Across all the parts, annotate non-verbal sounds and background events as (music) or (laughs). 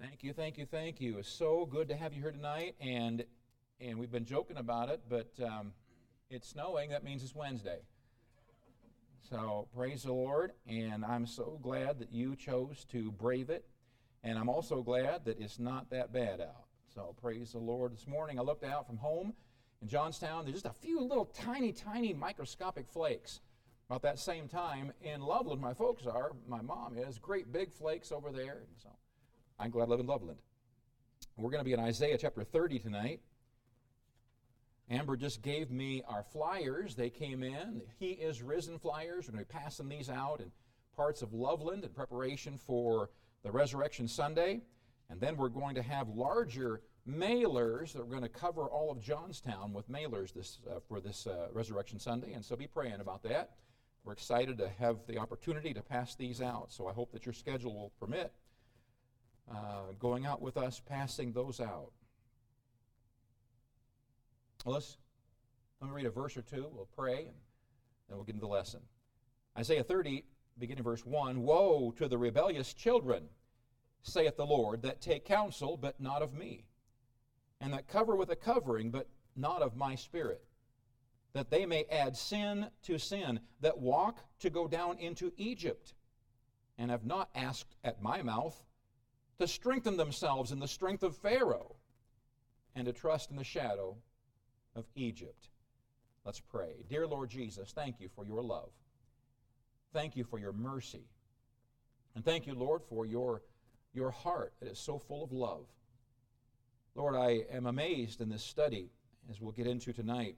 Thank you, thank you, thank you. It's so good to have you here tonight, and and we've been joking about it, but um, it's snowing. That means it's Wednesday. So praise the Lord, and I'm so glad that you chose to brave it, and I'm also glad that it's not that bad out. So praise the Lord. This morning I looked out from home in Johnstown. There's just a few little tiny, tiny microscopic flakes. About that same time in Loveland, my folks are, my mom is, great big flakes over there. And so I'm glad I live in Loveland. We're going to be in Isaiah chapter 30 tonight. Amber just gave me our flyers. They came in. He is Risen flyers. We're going to be passing these out in parts of Loveland in preparation for the Resurrection Sunday. And then we're going to have larger mailers that we're going to cover all of Johnstown with mailers this, uh, for this uh, Resurrection Sunday. And so be praying about that. We're excited to have the opportunity to pass these out. So I hope that your schedule will permit uh, going out with us, passing those out. Well, let's let me read a verse or two. We'll pray, and then we'll get into the lesson. Isaiah 30, beginning verse 1 Woe to the rebellious children, saith the Lord, that take counsel, but not of me, and that cover with a covering, but not of my spirit, that they may add sin to sin, that walk to go down into Egypt, and have not asked at my mouth to strengthen themselves in the strength of Pharaoh and to trust in the shadow of Egypt. Let's pray. Dear Lord Jesus, thank you for your love. Thank you for your mercy. And thank you, Lord, for your, your heart that is so full of love. Lord, I am amazed in this study, as we'll get into tonight,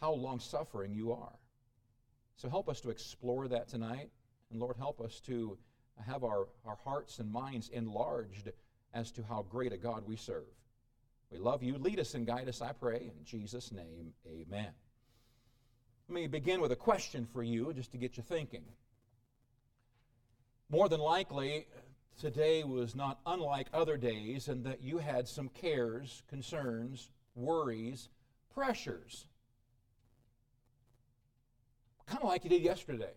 how long suffering you are. So help us to explore that tonight. And Lord, help us to have our, our hearts and minds enlarged as to how great a God we serve. We love you. Lead us and guide us, I pray. In Jesus' name, amen. Let me begin with a question for you just to get you thinking. More than likely, today was not unlike other days in that you had some cares, concerns, worries, pressures. Kind of like you did yesterday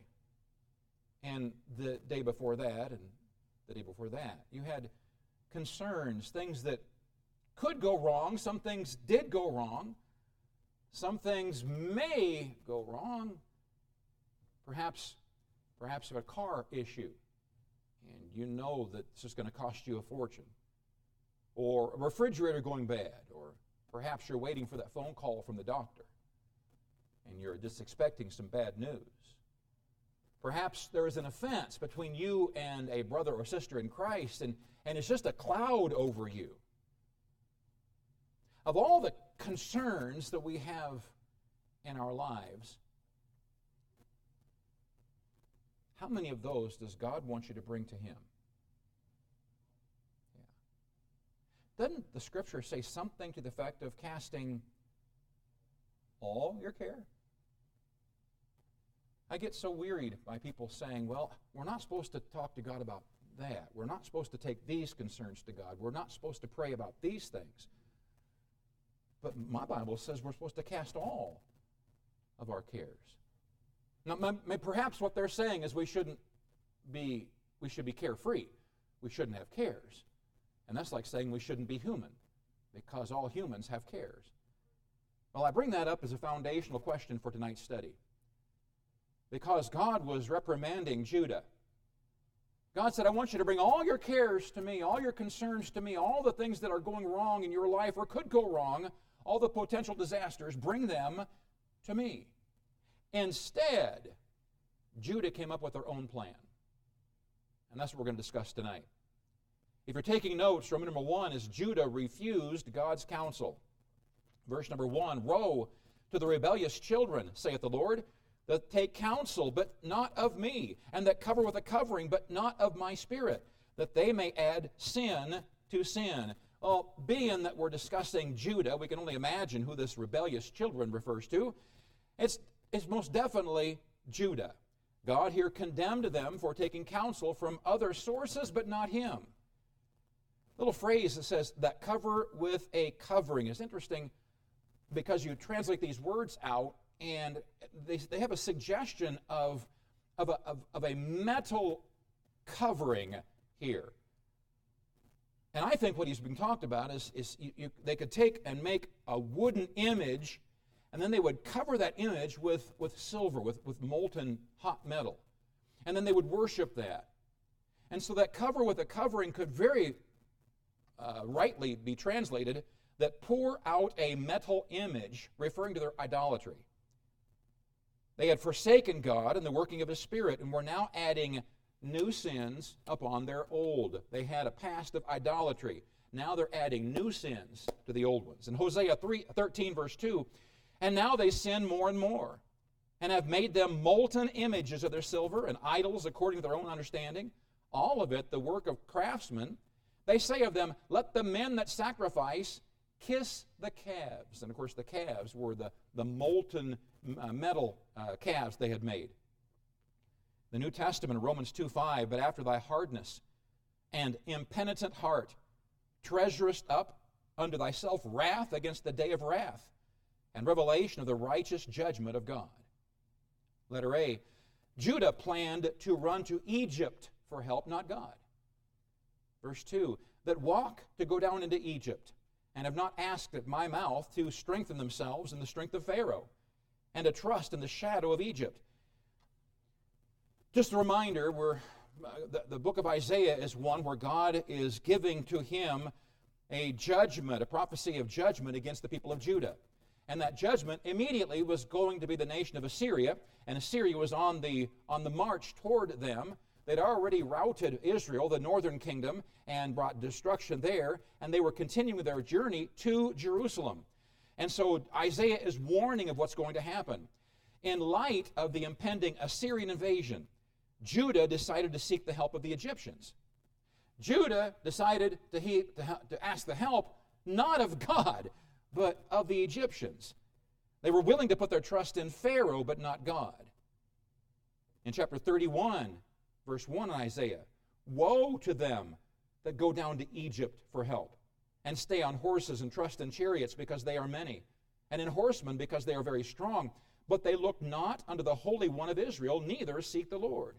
and the day before that and the day before that. You had concerns, things that could go wrong, some things did go wrong, some things may go wrong. Perhaps, perhaps a car issue, and you know that this is going to cost you a fortune. Or a refrigerator going bad, or perhaps you're waiting for that phone call from the doctor, and you're just expecting some bad news. Perhaps there is an offense between you and a brother or sister in Christ, and, and it's just a cloud over you. Of all the concerns that we have in our lives, how many of those does God want you to bring to Him? Yeah. Doesn't the scripture say something to the effect of casting all your care? I get so wearied by people saying, well, we're not supposed to talk to God about that. We're not supposed to take these concerns to God. We're not supposed to pray about these things. But my Bible says we're supposed to cast all of our cares. Now, perhaps what they're saying is we shouldn't be, we should be carefree. We shouldn't have cares. And that's like saying we shouldn't be human because all humans have cares. Well, I bring that up as a foundational question for tonight's study because God was reprimanding Judah. God said, I want you to bring all your cares to me, all your concerns to me, all the things that are going wrong in your life or could go wrong, all the potential disasters, bring them to me. Instead, Judah came up with their own plan. And that's what we're going to discuss tonight. If you're taking notes, Roman number one is Judah refused God's counsel. Verse number one Woe to the rebellious children, saith the Lord that take counsel, but not of me, and that cover with a covering, but not of my spirit, that they may add sin to sin. Well, being that we're discussing Judah, we can only imagine who this rebellious children refers to. It's, it's most definitely Judah. God here condemned them for taking counsel from other sources, but not him. Little phrase that says that cover with a covering is interesting because you translate these words out and they, they have a suggestion of, of, a, of, of a metal covering here. And I think what he's being talked about is, is you, you, they could take and make a wooden image, and then they would cover that image with, with silver, with, with molten hot metal. And then they would worship that. And so that cover with a covering could very uh, rightly be translated that pour out a metal image, referring to their idolatry. They had forsaken God and the working of His Spirit, and were now adding new sins upon their old. They had a past of idolatry. Now they're adding new sins to the old ones. In Hosea 3, 13, verse 2, and now they sin more and more, and have made them molten images of their silver and idols according to their own understanding. All of it the work of craftsmen. They say of them, Let the men that sacrifice kiss the calves. And of course, the calves were the, the molten uh, metal uh, calves they had made. The New Testament, Romans 2 5, but after thy hardness and impenitent heart, treasurest up unto thyself wrath against the day of wrath and revelation of the righteous judgment of God. Letter A Judah planned to run to Egypt for help, not God. Verse 2 that walk to go down into Egypt and have not asked at my mouth to strengthen themselves in the strength of Pharaoh and to trust in the shadow of Egypt. Just a reminder, we're, the, the book of Isaiah is one where God is giving to him a judgment, a prophecy of judgment against the people of Judah. And that judgment immediately was going to be the nation of Assyria, and Assyria was on the, on the march toward them. They'd already routed Israel, the northern kingdom, and brought destruction there, and they were continuing their journey to Jerusalem. And so Isaiah is warning of what's going to happen. In light of the impending Assyrian invasion, Judah decided to seek the help of the Egyptians. Judah decided to, he, to, to ask the help not of God, but of the Egyptians. They were willing to put their trust in Pharaoh, but not God. In chapter 31, verse 1 in Isaiah, Woe to them that go down to Egypt for help, and stay on horses and trust in chariots because they are many, and in horsemen because they are very strong. But they look not unto the Holy One of Israel, neither seek the Lord.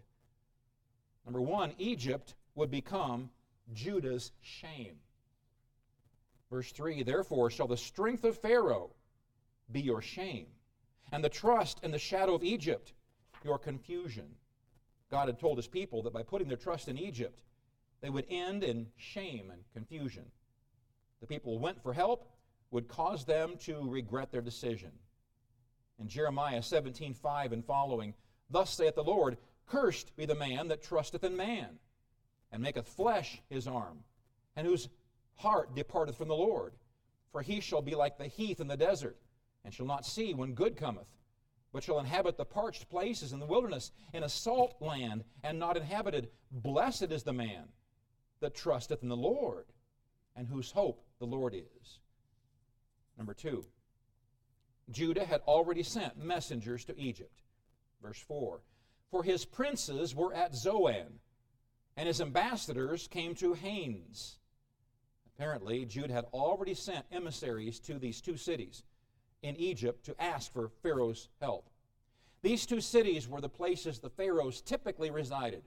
Number one, Egypt would become Judah's shame. Verse 3 Therefore shall the strength of Pharaoh be your shame, and the trust in the shadow of Egypt your confusion. God had told his people that by putting their trust in Egypt, they would end in shame and confusion. The people who went for help would cause them to regret their decision. In Jeremiah 17 5 and following, Thus saith the Lord, Cursed be the man that trusteth in man, and maketh flesh his arm, and whose heart departeth from the Lord. For he shall be like the heath in the desert, and shall not see when good cometh, but shall inhabit the parched places in the wilderness, in a salt land, and not inhabited. Blessed is the man that trusteth in the Lord, and whose hope the Lord is. Number two, Judah had already sent messengers to Egypt. Verse 4 for his princes were at Zoan, and his ambassadors came to Hanes. Apparently, Jude had already sent emissaries to these two cities in Egypt to ask for Pharaoh's help. These two cities were the places the pharaohs typically resided.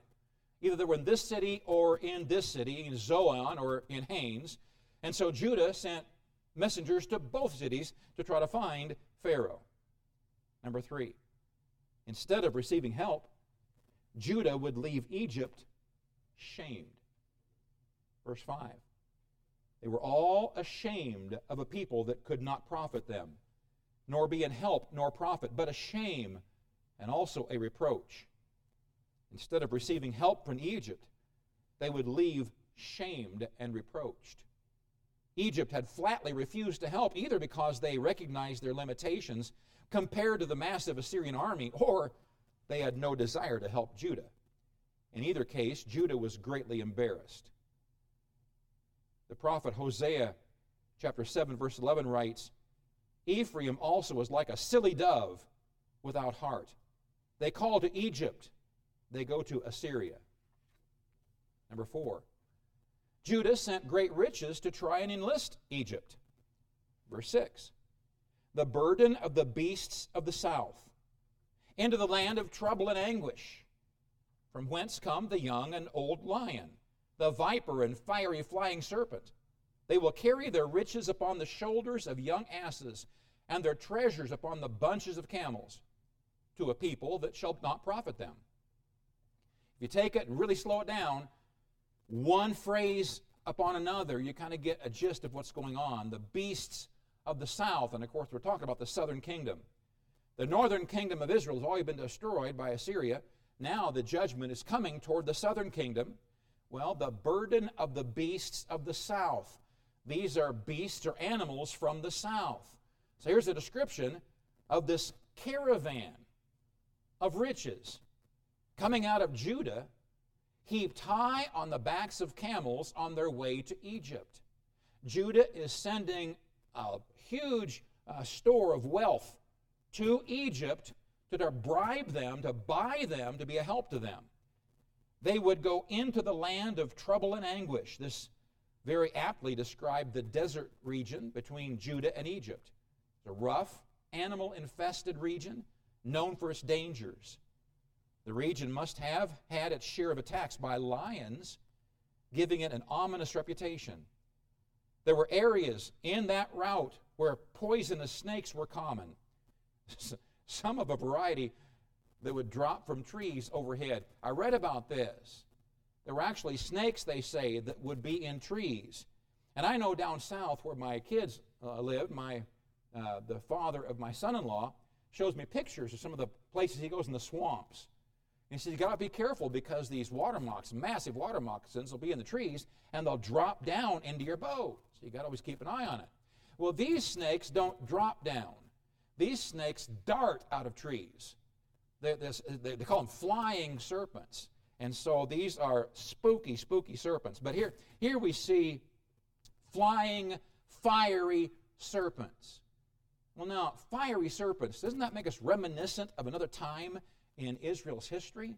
Either they were in this city or in this city, in Zoan or in Hanes. And so Judah sent messengers to both cities to try to find Pharaoh. Number three, instead of receiving help, Judah would leave Egypt shamed. Verse 5. They were all ashamed of a people that could not profit them, nor be in help nor profit, but a shame and also a reproach. Instead of receiving help from Egypt, they would leave shamed and reproached. Egypt had flatly refused to help either because they recognized their limitations compared to the massive Assyrian army or they had no desire to help Judah. In either case, Judah was greatly embarrassed. The prophet Hosea, chapter 7, verse 11, writes Ephraim also was like a silly dove without heart. They call to Egypt, they go to Assyria. Number four, Judah sent great riches to try and enlist Egypt. Verse 6 The burden of the beasts of the south into the land of trouble and anguish, from whence come the young and old lion, the viper and fiery flying serpent. They will carry their riches upon the shoulders of young asses, and their treasures upon the bunches of camels, to a people that shall not profit them. If you take it and really slow it down, one phrase upon another, you kind of get a gist of what's going on. The beasts of the south, and of course, we're talking about the southern kingdom. The northern kingdom of Israel has already been destroyed by Assyria. Now the judgment is coming toward the southern kingdom. Well, the burden of the beasts of the south. These are beasts or animals from the south. So here's a description of this caravan of riches coming out of Judah, heaped high on the backs of camels on their way to Egypt. Judah is sending a huge uh, store of wealth to Egypt to bribe them, to buy them, to be a help to them. They would go into the land of trouble and anguish. This very aptly described the desert region between Judah and Egypt. A rough, animal infested region known for its dangers. The region must have had its share of attacks by lions, giving it an ominous reputation. There were areas in that route where poisonous snakes were common, (laughs) some of a variety that would drop from trees overhead. I read about this. There were actually snakes, they say, that would be in trees. And I know down south where my kids uh, live, my, uh, the father of my son in law shows me pictures of some of the places he goes in the swamps. And he says, you got to be careful because these water moccasins, massive water moccasins, will be in the trees and they'll drop down into your boat. So you got to always keep an eye on it. Well, these snakes don't drop down. These snakes dart out of trees. They, they, they call them flying serpents. And so these are spooky, spooky serpents. But here, here we see flying, fiery serpents. Well, now, fiery serpents, doesn't that make us reminiscent of another time in Israel's history?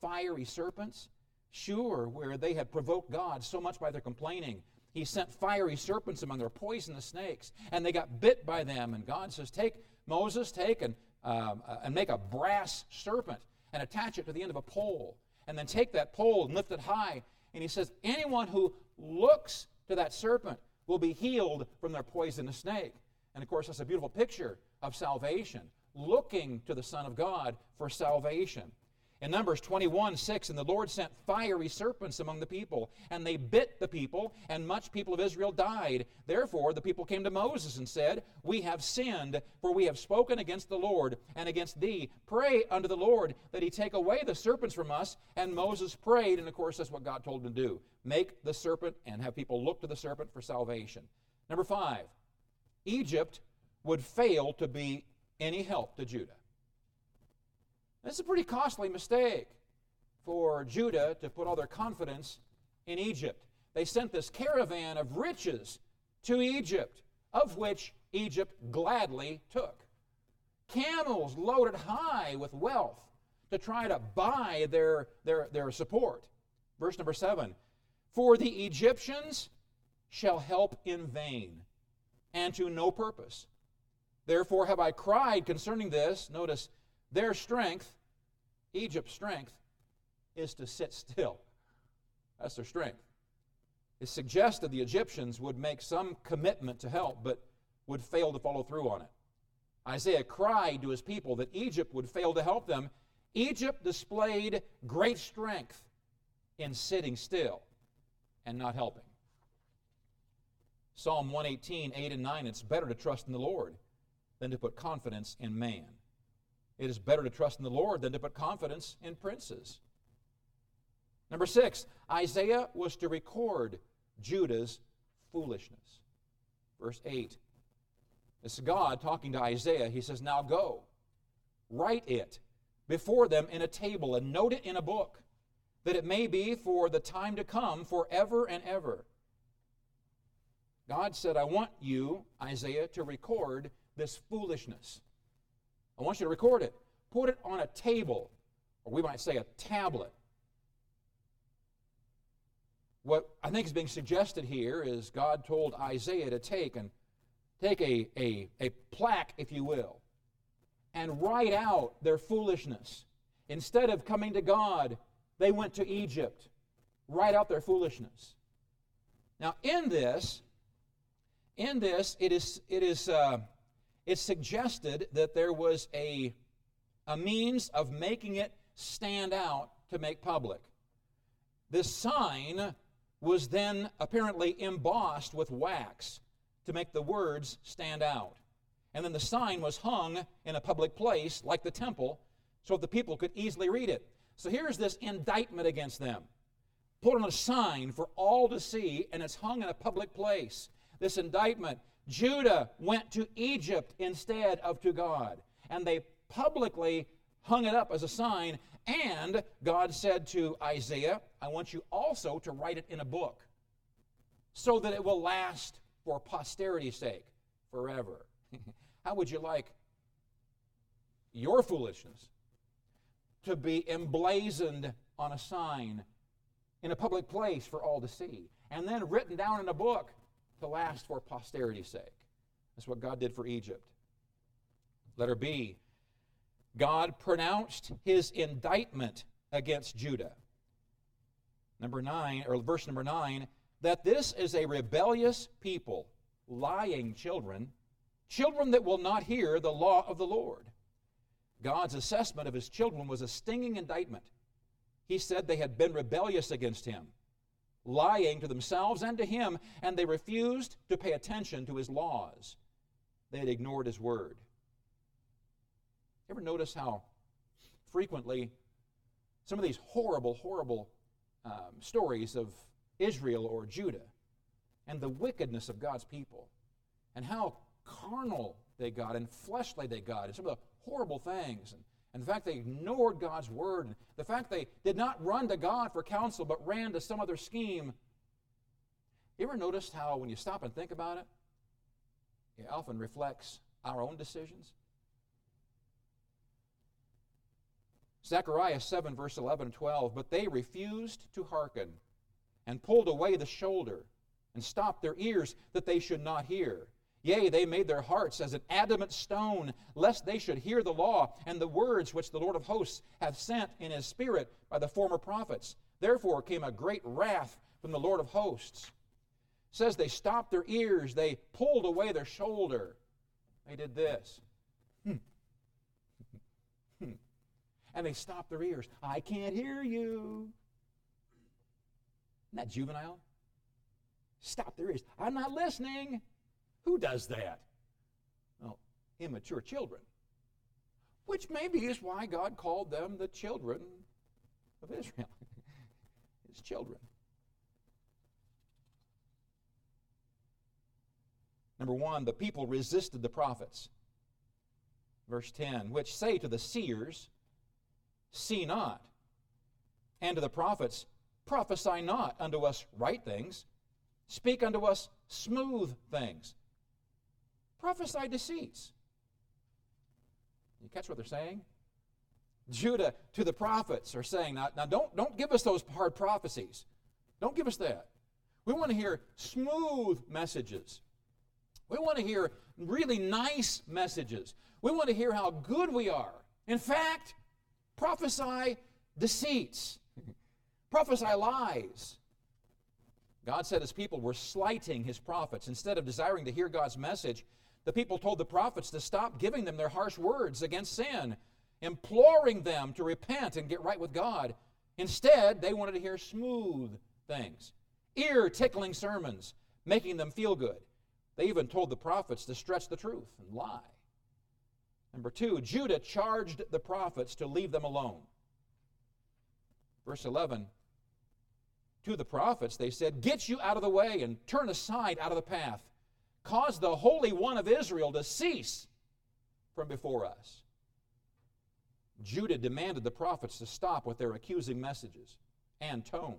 Fiery serpents? Sure, where they had provoked God so much by their complaining. He sent fiery serpents among their poisonous snakes, and they got bit by them. And God says, Take, Moses, take and, um, uh, and make a brass serpent and attach it to the end of a pole. And then take that pole and lift it high. And he says, Anyone who looks to that serpent will be healed from their poisonous snake. And of course, that's a beautiful picture of salvation, looking to the Son of God for salvation. In Numbers 21 6, and the Lord sent fiery serpents among the people, and they bit the people, and much people of Israel died. Therefore, the people came to Moses and said, We have sinned, for we have spoken against the Lord and against thee. Pray unto the Lord that he take away the serpents from us. And Moses prayed, and of course, that's what God told him to do make the serpent and have people look to the serpent for salvation. Number five, Egypt would fail to be any help to Judah. This is a pretty costly mistake for Judah to put all their confidence in Egypt. They sent this caravan of riches to Egypt, of which Egypt gladly took. Camels loaded high with wealth to try to buy their, their, their support. Verse number seven For the Egyptians shall help in vain and to no purpose. Therefore have I cried concerning this. Notice, their strength, Egypt's strength, is to sit still. That's their strength. It suggested the Egyptians would make some commitment to help, but would fail to follow through on it. Isaiah cried to his people that Egypt would fail to help them. Egypt displayed great strength in sitting still and not helping. Psalm 118, 8 and 9, it's better to trust in the Lord than to put confidence in man. It is better to trust in the Lord than to put confidence in princes. Number six, Isaiah was to record Judah's foolishness. Verse 8. This is God talking to Isaiah. He says, Now go, write it before them in a table and note it in a book, that it may be for the time to come forever and ever. God said, I want you, Isaiah, to record this foolishness. I want you to record it. Put it on a table, or we might say a tablet. What I think is being suggested here is God told Isaiah to take and take a, a, a plaque, if you will, and write out their foolishness. Instead of coming to God, they went to Egypt. write out their foolishness. Now, in this, in this, it is it is uh, it's suggested that there was a a means of making it stand out to make public. This sign was then apparently embossed with wax to make the words stand out. And then the sign was hung in a public place, like the temple, so the people could easily read it. So here's this indictment against them. Put on a sign for all to see, and it's hung in a public place. This indictment Judah went to Egypt instead of to God. And they publicly hung it up as a sign. And God said to Isaiah, I want you also to write it in a book so that it will last for posterity's sake forever. (laughs) How would you like your foolishness to be emblazoned on a sign in a public place for all to see and then written down in a book to last for posterity's sake? That's what God did for Egypt. Letter B God pronounced his indictment against Judah. Number 9, or verse number 9, that this is a rebellious people, lying children, children that will not hear the law of the Lord. God's assessment of his children was a stinging indictment. He said they had been rebellious against him, lying to themselves and to him, and they refused to pay attention to his laws. They had ignored his word. You ever notice how frequently some of these horrible, horrible um, stories of Israel or Judah and the wickedness of God's people and how carnal they got and fleshly they got and some of the horrible things and, and the fact they ignored God's word and the fact they did not run to God for counsel but ran to some other scheme. You ever noticed how when you stop and think about it, it often reflects our own decisions? Zechariah 7, verse 11 and 12. But they refused to hearken, and pulled away the shoulder, and stopped their ears, that they should not hear. Yea, they made their hearts as an adamant stone, lest they should hear the law and the words which the Lord of hosts hath sent in his spirit by the former prophets. Therefore came a great wrath from the Lord of hosts. It says they stopped their ears, they pulled away their shoulder. They did this. Hmm. Hmm. and they stopped their ears. I can't hear you. Isn't that juvenile? Stop their ears. I'm not listening. Who does that? Well, immature children. Which maybe is why God called them the children of Israel. (laughs) His children. Number one, the people resisted the prophets. Verse 10, which say to the seers, see not. And to the prophets, prophesy not unto us right things, speak unto us smooth things. Prophesy deceits. You catch what they're saying? Judah to the prophets are saying, now, now don't, don't give us those hard prophecies. Don't give us that. We want to hear smooth messages. We want to hear really nice messages. We want to hear how good we are. In fact, Prophesy deceits, (laughs) prophesy lies. God said his people were slighting his prophets. Instead of desiring to hear God's message, the people told the prophets to stop giving them their harsh words against sin, imploring them to repent and get right with God. Instead, they wanted to hear smooth things, ear tickling sermons, making them feel good. They even told the prophets to stretch the truth and lie. Number two, Judah charged the prophets to leave them alone. Verse 11 To the prophets, they said, Get you out of the way and turn aside out of the path. Cause the Holy One of Israel to cease from before us. Judah demanded the prophets to stop with their accusing messages and tone.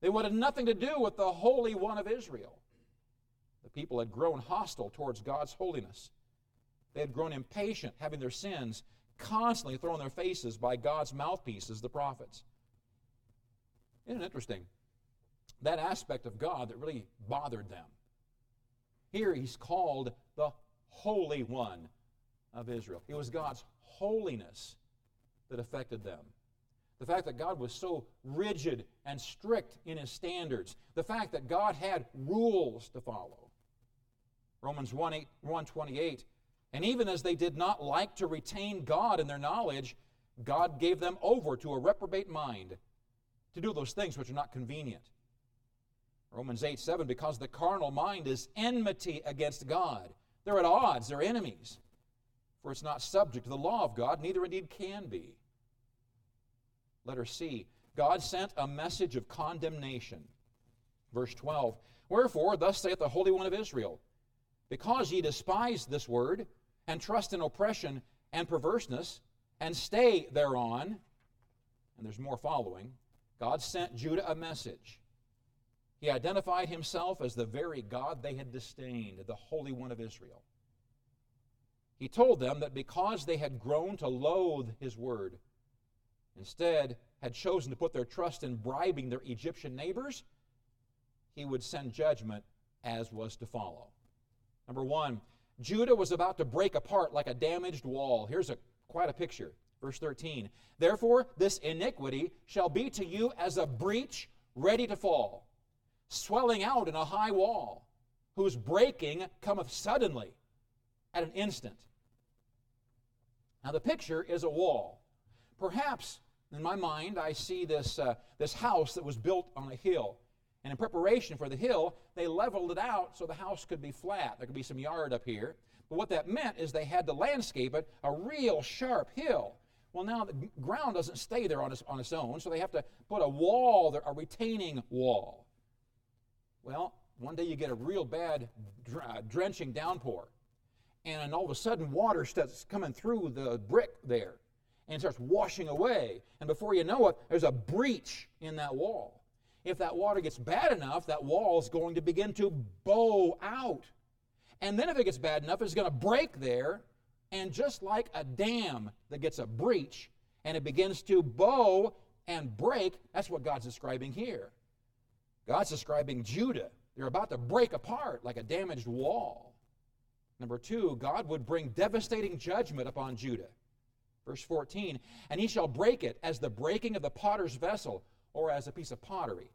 They wanted nothing to do with the Holy One of Israel. The people had grown hostile towards God's holiness they had grown impatient, having their sins constantly thrown in their faces by God's mouthpieces, the prophets. Isn't it interesting? That aspect of God that really bothered them. Here he's called the Holy One of Israel. It was God's holiness that affected them. The fact that God was so rigid and strict in his standards. The fact that God had rules to follow. Romans 1, 8, 128. And even as they did not like to retain God in their knowledge, God gave them over to a reprobate mind to do those things which are not convenient. Romans 8, 7, because the carnal mind is enmity against God. They're at odds, they're enemies. For it's not subject to the law of God, neither indeed can be. Letter C. God sent a message of condemnation. Verse 12. Wherefore, thus saith the Holy One of Israel, because ye despise this word, and trust in oppression and perverseness, and stay thereon, and there's more following, God sent Judah a message. He identified himself as the very God they had disdained, the Holy One of Israel. He told them that because they had grown to loathe his word, instead had chosen to put their trust in bribing their Egyptian neighbors, he would send judgment as was to follow. Number one, Judah was about to break apart like a damaged wall. Here's a, quite a picture. Verse 13. Therefore, this iniquity shall be to you as a breach ready to fall, swelling out in a high wall, whose breaking cometh suddenly at an instant. Now, the picture is a wall. Perhaps in my mind, I see this, uh, this house that was built on a hill. And in preparation for the hill, they leveled it out so the house could be flat. There could be some yard up here. But what that meant is they had to landscape it a real sharp hill. Well, now the ground doesn't stay there on its, on its own, so they have to put a wall there, a retaining wall. Well, one day you get a real bad uh, drenching downpour, and all of a sudden water starts coming through the brick there and starts washing away. And before you know it, there's a breach in that wall if that water gets bad enough, that wall is going to begin to bow out. And then if it gets bad enough, it's going to break there. And just like a dam that gets a breach and it begins to bow and break, that's what God's describing here. God's describing Judah. They're about to break apart like a damaged wall. Number two, God would bring devastating judgment upon Judah. Verse 14, and he shall break it as the breaking of the potter's vessel or as a piece of pottery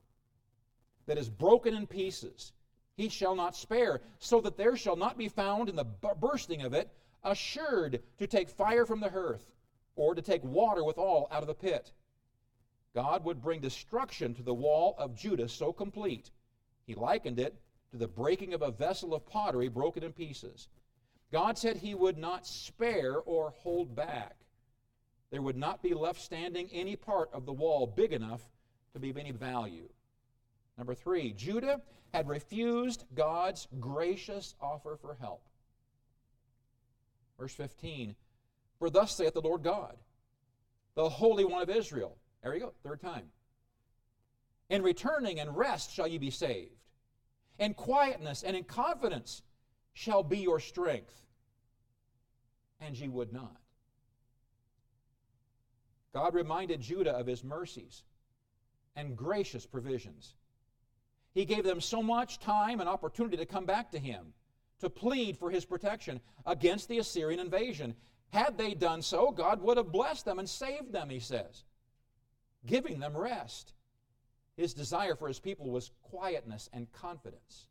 that is broken in pieces. He shall not spare, so that there shall not be found in the bursting of it a sherd to take fire from the hearth, or to take water withal out of the pit. God would bring destruction to the wall of Judah so complete. He likened it to the breaking of a vessel of pottery broken in pieces. God said he would not spare or hold back. There would not be left standing any part of the wall big enough to be of any value. Number three, Judah had refused God's gracious offer for help. Verse 15, For thus saith the Lord God, the Holy One of Israel. There you go, third time. In returning and rest shall ye be saved. In quietness and in confidence shall be your strength. And ye would not. God reminded Judah of his mercies and gracious provisions. He gave them so much time and opportunity to come back to him, to plead for his protection against the Assyrian invasion. Had they done so, God would have blessed them and saved them, he says, giving them rest. His desire for his people was quietness and confidence.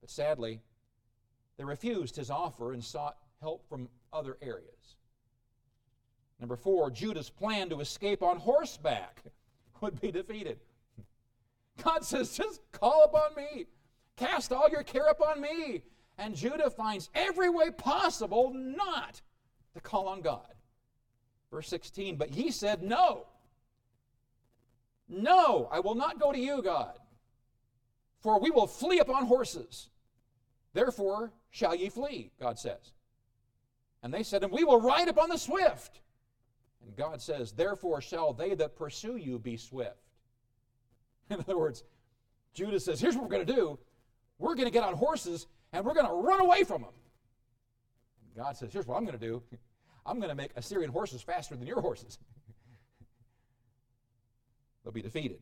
But sadly, they refused his offer and sought help from other areas. Number four, Judah's plan to escape on horseback (laughs) would be defeated. God says, just call upon me. Cast all your care upon me. And Judah finds every way possible not to call on God. Verse 16, but ye said, No. No, I will not go to you, God. For we will flee upon horses. Therefore shall ye flee, God says. And they said, And we will ride upon the swift. And God says, Therefore shall they that pursue you be swift. (laughs) In other words, Judah says, Here's what we're going to do we're going to get on horses and we're going to run away from them. And God says, Here's what I'm going to do I'm going to make Assyrian horses faster than your horses. (laughs) They'll be defeated.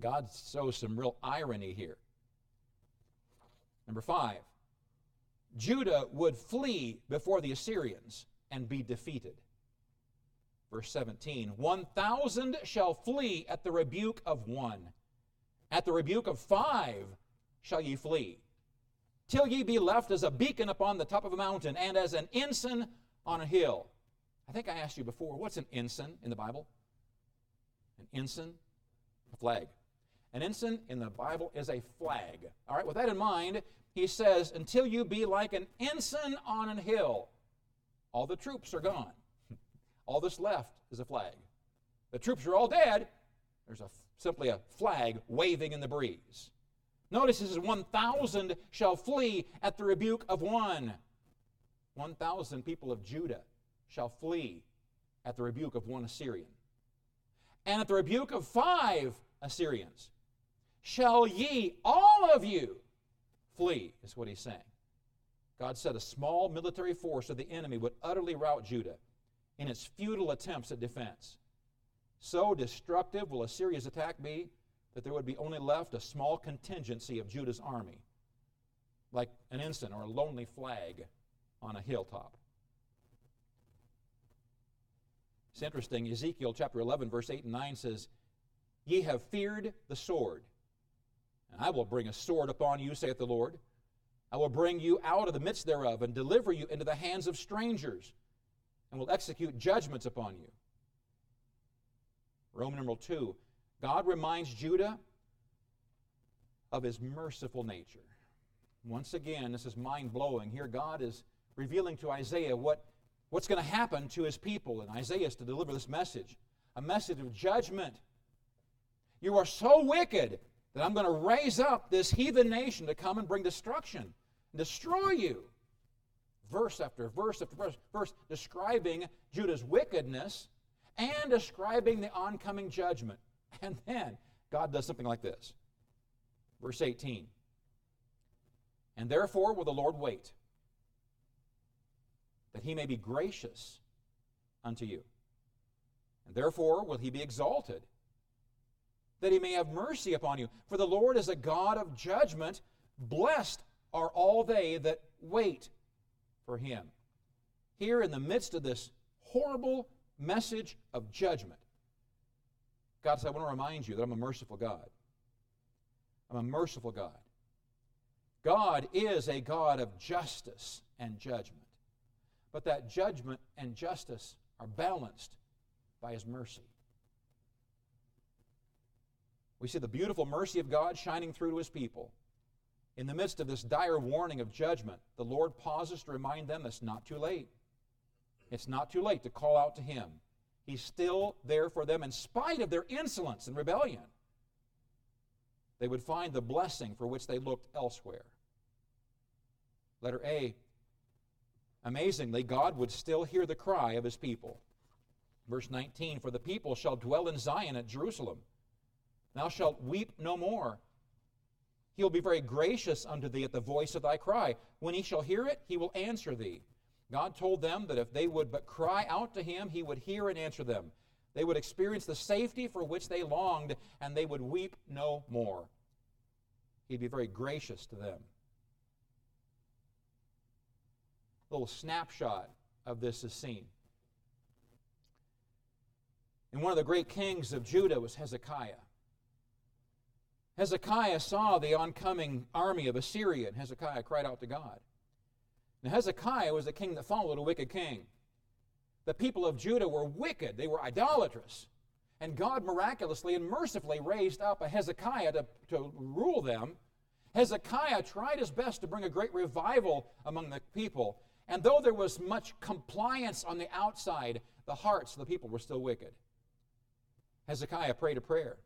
God shows some real irony here. Number five, Judah would flee before the Assyrians and be defeated. Verse 17 1,000 shall flee at the rebuke of one, at the rebuke of five shall ye flee, till ye be left as a beacon upon the top of a mountain and as an ensign on a hill. I think I asked you before, what's an ensign in the Bible? An ensign? A flag. An ensign in the Bible is a flag. All right, with that in mind, he says, until you be like an ensign on an hill. All the troops are gone. (laughs) All that's left is a flag. The troops are all dead. There's a, simply a flag waving in the breeze. Notice this is 1,000 shall flee at the rebuke of one. 1,000 people of Judah shall flee at the rebuke of one Assyrian. And at the rebuke of five Assyrians shall ye, all of you, flee, is what he's saying. God said a small military force of the enemy would utterly rout Judah in its futile attempts at defense. So destructive will Assyria's attack be that there would be only left a small contingency of Judah's army, like an ensign or a lonely flag on a hilltop. It's interesting. Ezekiel chapter 11, verse 8 and 9 says, Ye have feared the sword, and I will bring a sword upon you, saith the Lord. I will bring you out of the midst thereof and deliver you into the hands of strangers, and will execute judgments upon you. Roman numeral 2. God reminds Judah of his merciful nature. Once again, this is mind blowing. Here, God is revealing to Isaiah what, what's going to happen to his people, and Isaiah is to deliver this message a message of judgment. You are so wicked that I'm going to raise up this heathen nation to come and bring destruction and destroy you. Verse after verse after verse, verse describing Judah's wickedness and describing the oncoming judgment. (laughs) And then God does something like this. Verse 18 And therefore will the Lord wait, that he may be gracious unto you. And therefore will he be exalted, that he may have mercy upon you. For the Lord is a God of judgment. Blessed are all they that wait for him. Here, in the midst of this horrible message of judgment, God said, I want to remind you that I'm a merciful God. I'm a merciful God. God is a God of justice and judgment. But that judgment and justice are balanced by His mercy. We see the beautiful mercy of God shining through to His people. In the midst of this dire warning of judgment, the Lord pauses to remind them it's not too late. It's not too late to call out to Him. He's still there for them in spite of their insolence and rebellion. They would find the blessing for which they looked elsewhere. Letter A. Amazingly, God would still hear the cry of his people. Verse 19 For the people shall dwell in Zion at Jerusalem. Thou shalt weep no more. He'll be very gracious unto thee at the voice of thy cry. When he shall hear it, he will answer thee. God told them that if they would but cry out to Him, He would hear and answer them. They would experience the safety for which they longed, and they would weep no more. He'd be very gracious to them. Little snapshot of this is seen. And one of the great kings of Judah was Hezekiah. Hezekiah saw the oncoming army of Assyria, and Hezekiah cried out to God. Now, Hezekiah was the king that followed a wicked king. The people of Judah were wicked, they were idolatrous. And God miraculously and mercifully raised up a Hezekiah to, to rule them. Hezekiah tried his best to bring a great revival among the people. And though there was much compliance on the outside, the hearts of the people were still wicked. Hezekiah prayed a prayer.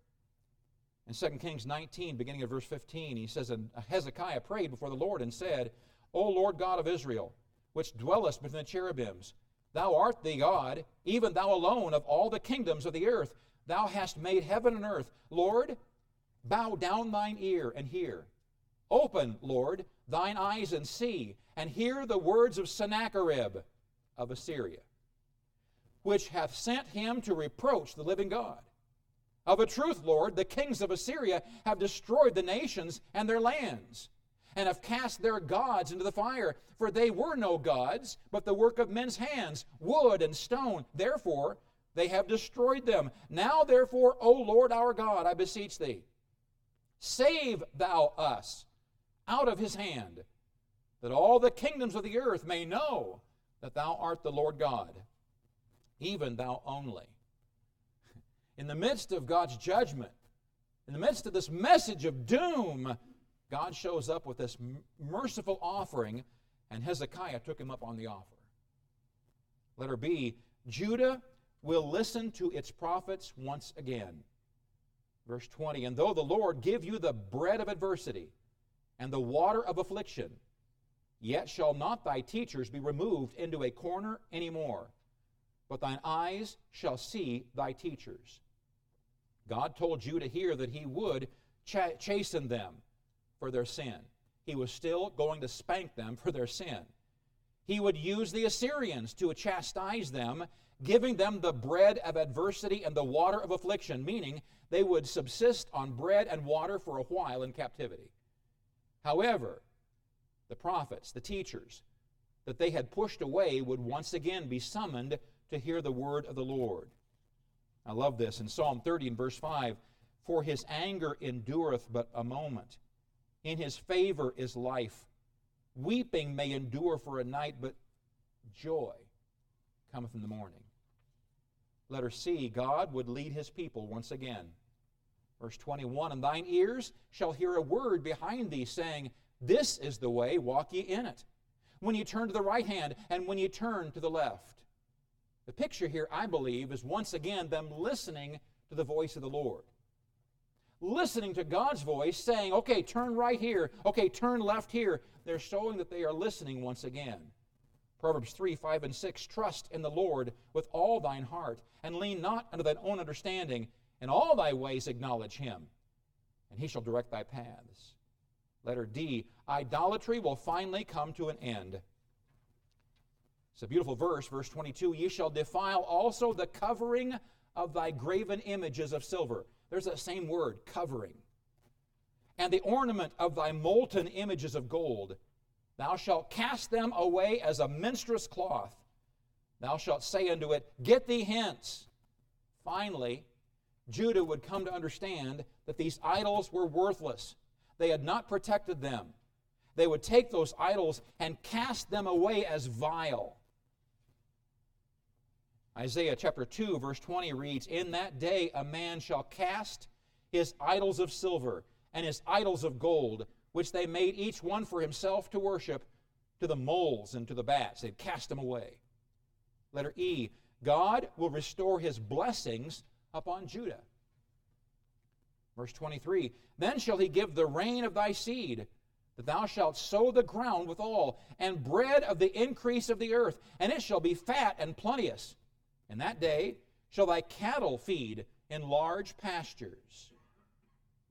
In 2 Kings 19, beginning of verse 15, he says, And Hezekiah prayed before the Lord and said, O Lord God of Israel, which dwellest between the cherubims, thou art the God, even thou alone of all the kingdoms of the earth. Thou hast made heaven and earth. Lord, bow down thine ear and hear. Open, Lord, thine eyes and see, and hear the words of Sennacherib of Assyria, which hath sent him to reproach the living God. Of a truth, Lord, the kings of Assyria have destroyed the nations and their lands and have cast their gods into the fire. For they were no gods, but the work of men's hands, wood and stone. Therefore, they have destroyed them. Now, therefore, O Lord our God, I beseech thee, save thou us out of his hand, that all the kingdoms of the earth may know that thou art the Lord God, even thou only. In the midst of God's judgment, in the midst of this message of doom, God shows up with this merciful offering, and Hezekiah took him up on the offer. Letter B Judah will listen to its prophets once again. Verse 20 And though the Lord give you the bread of adversity and the water of affliction, yet shall not thy teachers be removed into a corner any more, but thine eyes shall see thy teachers. God told Judah here that he would ch- chasten them for their sin. He was still going to spank them for their sin. He would use the Assyrians to chastise them, giving them the bread of adversity and the water of affliction, meaning they would subsist on bread and water for a while in captivity. However, the prophets, the teachers that they had pushed away would once again be summoned to hear the word of the Lord. I love this in Psalm 30 and verse 5 For his anger endureth but a moment, in his favor is life. Weeping may endure for a night, but joy cometh in the morning. Letter C God would lead his people once again. Verse 21 And thine ears shall hear a word behind thee, saying, This is the way, walk ye in it. When you turn to the right hand, and when you turn to the left. The picture here, I believe, is once again them listening to the voice of the Lord listening to God's voice, saying, okay, turn right here, okay, turn left here. They're showing that they are listening once again. Proverbs 3 5 and 6 Trust in the Lord with all thine heart, and lean not unto thine own understanding. In all thy ways acknowledge him, and he shall direct thy paths. Letter D Idolatry will finally come to an end. It's a beautiful verse, verse 22 Ye shall defile also the covering of thy graven images of silver. There's that same word, covering. And the ornament of thy molten images of gold, thou shalt cast them away as a menstruous cloth. Thou shalt say unto it, Get thee hence. Finally, Judah would come to understand that these idols were worthless. They had not protected them. They would take those idols and cast them away as vile. Isaiah chapter 2, verse 20 reads In that day a man shall cast his idols of silver and his idols of gold, which they made each one for himself to worship, to the moles and to the bats. They'd cast them away. Letter E God will restore his blessings upon Judah. Verse 23 Then shall he give the rain of thy seed, that thou shalt sow the ground withal, and bread of the increase of the earth, and it shall be fat and plenteous. In that day shall thy cattle feed in large pastures.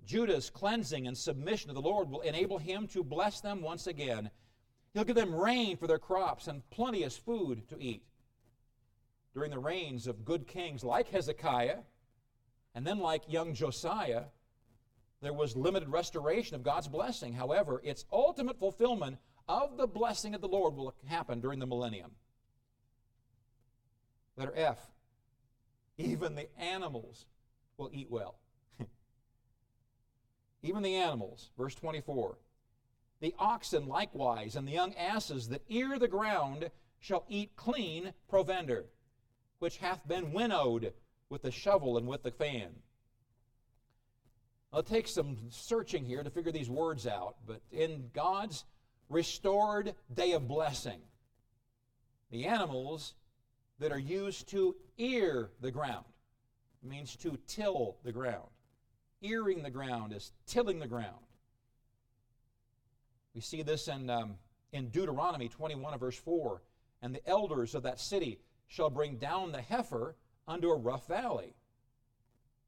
Judah's cleansing and submission to the Lord will enable him to bless them once again. He'll give them rain for their crops and plenteous food to eat. During the reigns of good kings like Hezekiah, and then like young Josiah, there was limited restoration of God's blessing. However, its ultimate fulfillment of the blessing of the Lord will happen during the millennium. Letter F. Even the animals will eat well. (laughs) Even the animals. Verse 24. The oxen likewise and the young asses that ear the ground shall eat clean provender, which hath been winnowed with the shovel and with the fan. I'll take some searching here to figure these words out, but in God's restored day of blessing, the animals that are used to ear the ground. Means to till the ground. Earing the ground is tilling the ground. We see this in, um, in Deuteronomy 21 verse 4. And the elders of that city shall bring down the heifer unto a rough valley.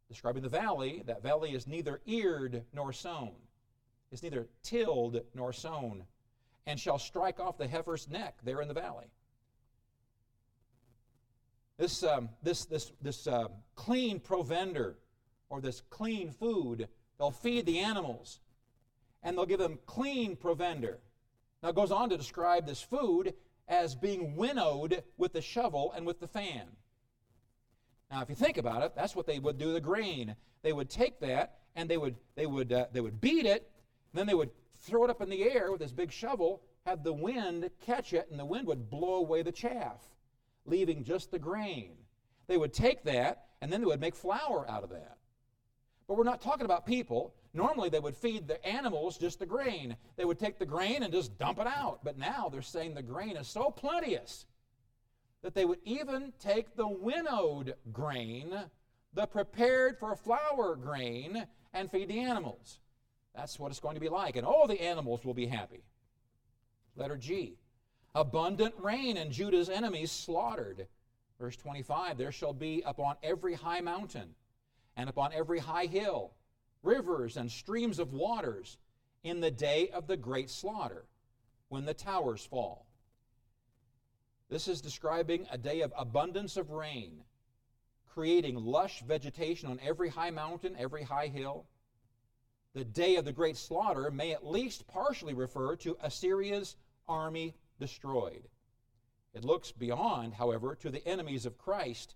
Describing the valley, that valley is neither eared nor sown. It's neither tilled nor sown, and shall strike off the heifer's neck there in the valley. This, um, this, this, this uh, clean provender or this clean food, they'll feed the animals and they'll give them clean provender. Now, it goes on to describe this food as being winnowed with the shovel and with the fan. Now, if you think about it, that's what they would do the grain. They would take that and they would, they would, uh, they would beat it, then they would throw it up in the air with this big shovel, have the wind catch it, and the wind would blow away the chaff, leaving just the grain. They would take that and then they would make flour out of that. But we're not talking about people. Normally, they would feed the animals just the grain. They would take the grain and just dump it out. But now they're saying the grain is so plenteous that they would even take the winnowed grain, the prepared for flour grain, and feed the animals. That's what it's going to be like. And all the animals will be happy. Letter G. Abundant rain and Judah's enemies slaughtered. Verse 25 There shall be upon every high mountain and upon every high hill rivers and streams of waters in the day of the great slaughter, when the towers fall. This is describing a day of abundance of rain, creating lush vegetation on every high mountain, every high hill. The day of the great slaughter may at least partially refer to Assyria's army destroyed. It looks beyond, however, to the enemies of Christ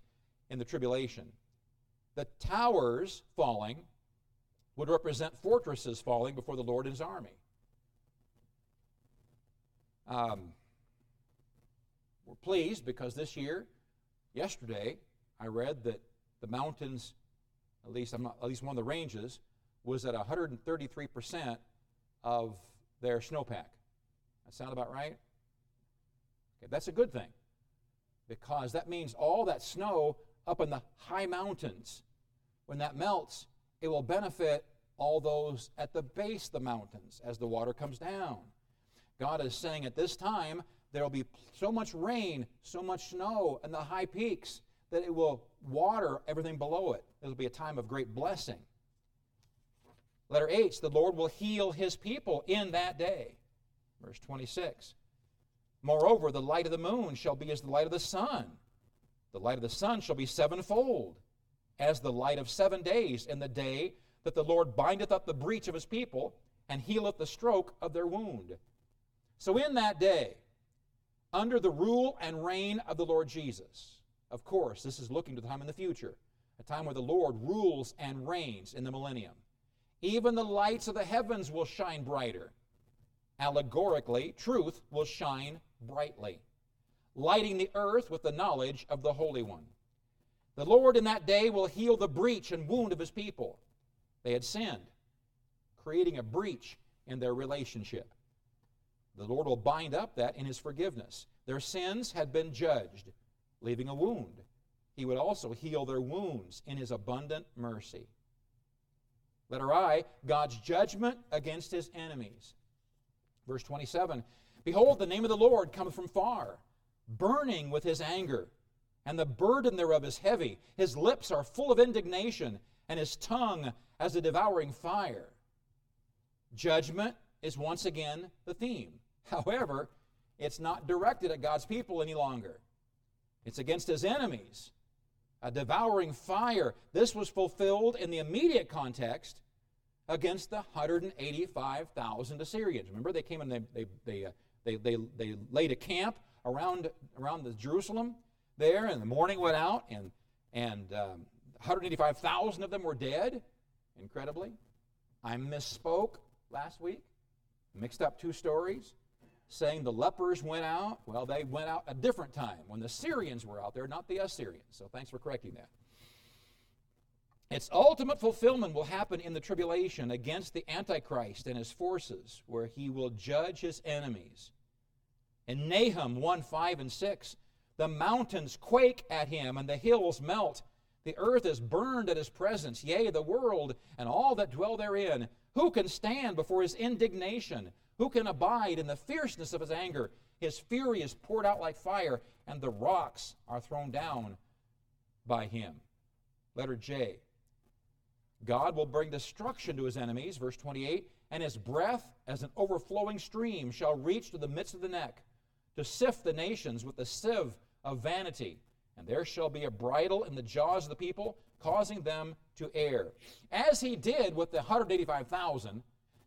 in the tribulation. The towers falling would represent fortresses falling before the Lord and his army. Um, we're pleased because this year, yesterday, I read that the mountains, at least, not, at least one of the ranges, was at 133% of their snowpack. That sound about right? Okay, that's a good thing because that means all that snow up in the high mountains, when that melts, it will benefit all those at the base of the mountains as the water comes down. God is saying at this time there will be so much rain, so much snow in the high peaks that it will water everything below it. It'll be a time of great blessing. Letter H, the Lord will heal his people in that day. Verse 26. Moreover, the light of the moon shall be as the light of the sun. The light of the sun shall be sevenfold, as the light of seven days in the day that the Lord bindeth up the breach of his people and healeth the stroke of their wound. So in that day, under the rule and reign of the Lord Jesus, of course, this is looking to the time in the future, a time where the Lord rules and reigns in the millennium. Even the lights of the heavens will shine brighter. Allegorically, truth will shine brightly, lighting the earth with the knowledge of the Holy One. The Lord in that day will heal the breach and wound of his people. They had sinned, creating a breach in their relationship. The Lord will bind up that in his forgiveness. Their sins had been judged, leaving a wound. He would also heal their wounds in his abundant mercy. Letter I, God's judgment against his enemies. Verse 27 Behold, the name of the Lord cometh from far, burning with his anger, and the burden thereof is heavy. His lips are full of indignation, and his tongue as a devouring fire. Judgment is once again the theme. However, it's not directed at God's people any longer, it's against his enemies. A devouring fire. This was fulfilled in the immediate context against the 185,000 Assyrians. Remember, they came and they, they, they, uh, they, they, they laid a camp around, around the Jerusalem there, and the morning went out, and, and um, 185,000 of them were dead, incredibly. I misspoke last week, mixed up two stories, saying the lepers went out. Well, they went out a different time when the Syrians were out there, not the Assyrians. So thanks for correcting that. Its ultimate fulfillment will happen in the tribulation against the Antichrist and his forces, where he will judge his enemies. In Nahum 1 5 and 6, the mountains quake at him and the hills melt. The earth is burned at his presence, yea, the world and all that dwell therein. Who can stand before his indignation? Who can abide in the fierceness of his anger? His fury is poured out like fire, and the rocks are thrown down by him. Letter J. God will bring destruction to his enemies, verse 28, and his breath as an overflowing stream shall reach to the midst of the neck, to sift the nations with the sieve of vanity. And there shall be a bridle in the jaws of the people, causing them to err. As he did with the 185,000,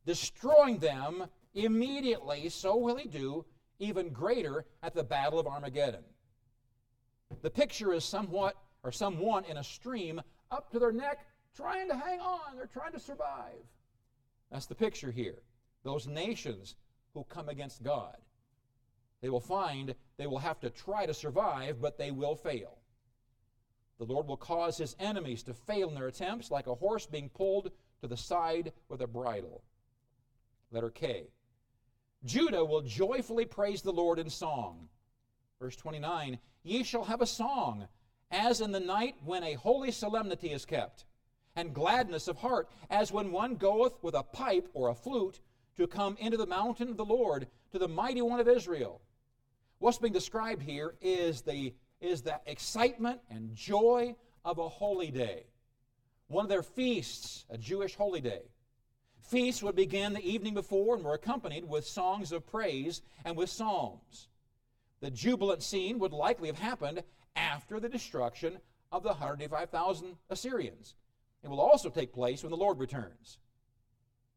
destroying them immediately, so will he do even greater at the battle of Armageddon. The picture is somewhat or someone in a stream up to their neck trying to hang on. They're trying to survive. That's the picture here. Those nations who come against God. They will find they will have to try to survive, but they will fail. The Lord will cause his enemies to fail in their attempts, like a horse being pulled to the side with a bridle. Letter K. Judah will joyfully praise the Lord in song. Verse 29 Ye shall have a song, as in the night when a holy solemnity is kept, and gladness of heart, as when one goeth with a pipe or a flute to come into the mountain of the Lord, to the mighty one of Israel. What's being described here is the, is the excitement and joy of a holy day. One of their feasts, a Jewish holy day. Feasts would begin the evening before and were accompanied with songs of praise and with psalms. The jubilant scene would likely have happened after the destruction of the 185,000 Assyrians. It will also take place when the Lord returns.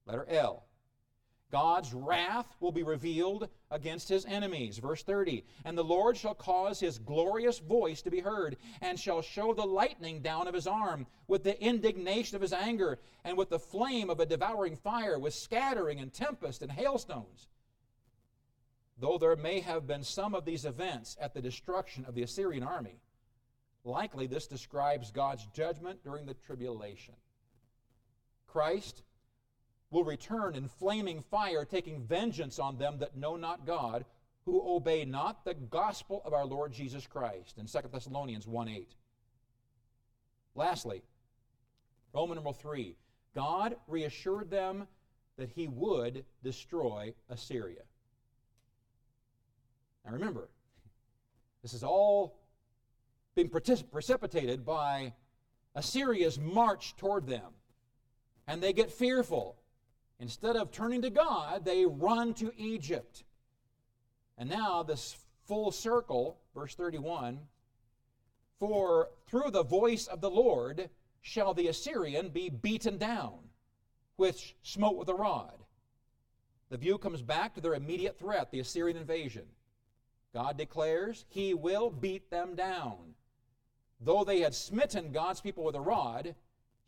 Letter L. God's wrath will be revealed against his enemies. Verse 30 And the Lord shall cause his glorious voice to be heard, and shall show the lightning down of his arm, with the indignation of his anger, and with the flame of a devouring fire, with scattering and tempest and hailstones. Though there may have been some of these events at the destruction of the Assyrian army, likely this describes God's judgment during the tribulation. Christ will return in flaming fire, taking vengeance on them that know not God, who obey not the gospel of our Lord Jesus Christ. In 2 Thessalonians 1 8. Lastly, Roman number 3. God reassured them that he would destroy Assyria. Now remember, this is all being precipitated by Assyria's march toward them. And they get fearful. Instead of turning to God, they run to Egypt. And now, this full circle, verse 31 For through the voice of the Lord shall the Assyrian be beaten down, which smote with a rod. The view comes back to their immediate threat, the Assyrian invasion. God declares he will beat them down. Though they had smitten God's people with a rod,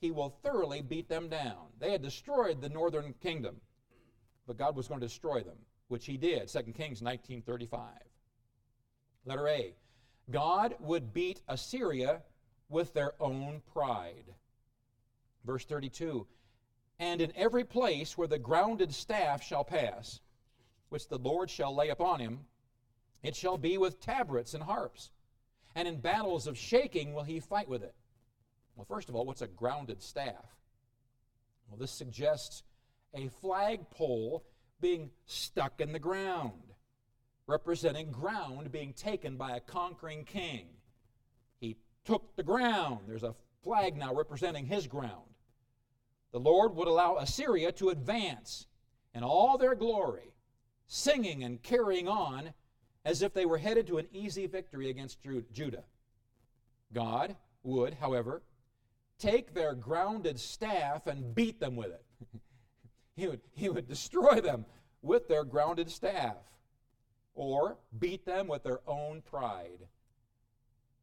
he will thoroughly beat them down. They had destroyed the northern kingdom, but God was going to destroy them, which he did. 2 Kings 19:35. Letter A. God would beat Assyria with their own pride. Verse 32. And in every place where the grounded staff shall pass, which the Lord shall lay upon him, it shall be with tabrets and harps. And in battles of shaking will he fight with it. Well, first of all, what's a grounded staff? Well, this suggests a flagpole being stuck in the ground, representing ground being taken by a conquering king. He took the ground. There's a flag now representing his ground. The Lord would allow Assyria to advance in all their glory, singing and carrying on as if they were headed to an easy victory against Judah. God would, however, take their grounded staff and beat them with it. (laughs) he, would, he would destroy them with their grounded staff or beat them with their own pride.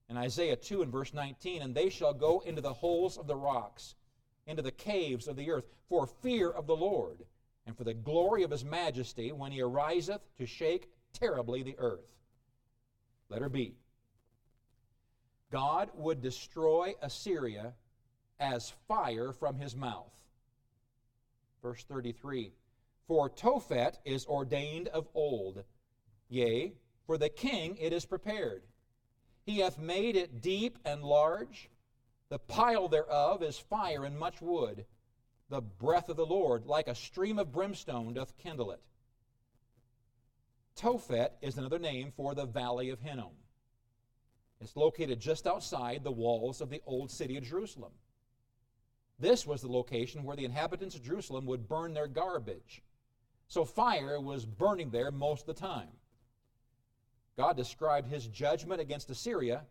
In Isaiah 2 and verse 19, and they shall go into the holes of the rocks, into the caves of the earth, for fear of the Lord, and for the glory of his majesty, when he ariseth to shake terribly the earth. Letter B. God would destroy Assyria as fire from his mouth. Verse 33 For Tophet is ordained of old, yea, for the king it is prepared. He hath made it deep and large. The pile thereof is fire and much wood. The breath of the Lord, like a stream of brimstone, doth kindle it. Tophet is another name for the valley of Hinnom. It's located just outside the walls of the old city of Jerusalem. This was the location where the inhabitants of Jerusalem would burn their garbage. So fire was burning there most of the time. God described his judgment against Assyria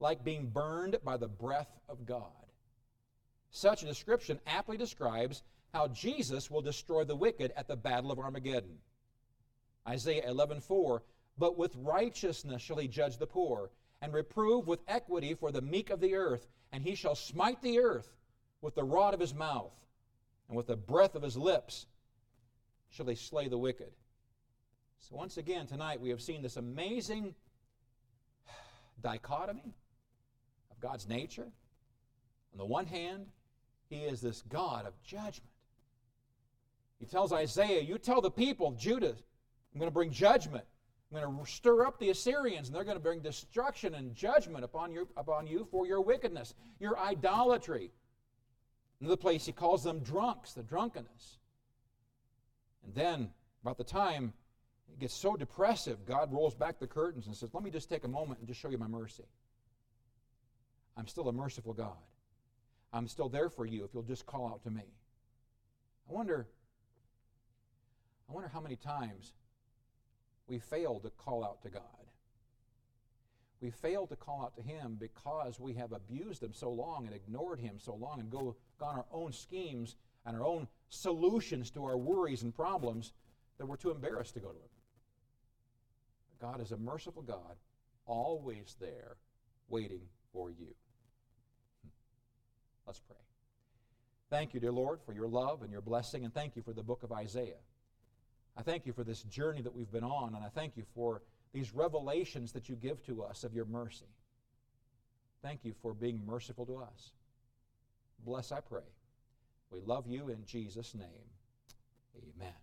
like being burned by the breath of God. Such a description aptly describes how Jesus will destroy the wicked at the battle of Armageddon. Isaiah 11:4 But with righteousness shall he judge the poor and reprove with equity for the meek of the earth, and he shall smite the earth with the rod of his mouth, and with the breath of his lips shall they slay the wicked. So, once again, tonight we have seen this amazing dichotomy of God's nature. On the one hand, he is this God of judgment. He tells Isaiah, You tell the people, Judah, I'm going to bring judgment. I'm going to stir up the Assyrians, and they're going to bring destruction and judgment upon you, upon you for your wickedness, your idolatry. Another place, he calls them drunks, the drunkenness. And then, about the time it gets so depressive, God rolls back the curtains and says, Let me just take a moment and just show you my mercy. I'm still a merciful God. I'm still there for you if you'll just call out to me. I wonder, I wonder how many times we fail to call out to God. We fail to call out to Him because we have abused Him so long and ignored Him so long and go, gone our own schemes and our own solutions to our worries and problems that we're too embarrassed to go to Him. God is a merciful God, always there, waiting for you. Hmm. Let's pray. Thank you, dear Lord, for your love and your blessing, and thank you for the book of Isaiah. I thank you for this journey that we've been on, and I thank you for these revelations that you give to us of your mercy. Thank you for being merciful to us. Bless, I pray. We love you in Jesus' name. Amen.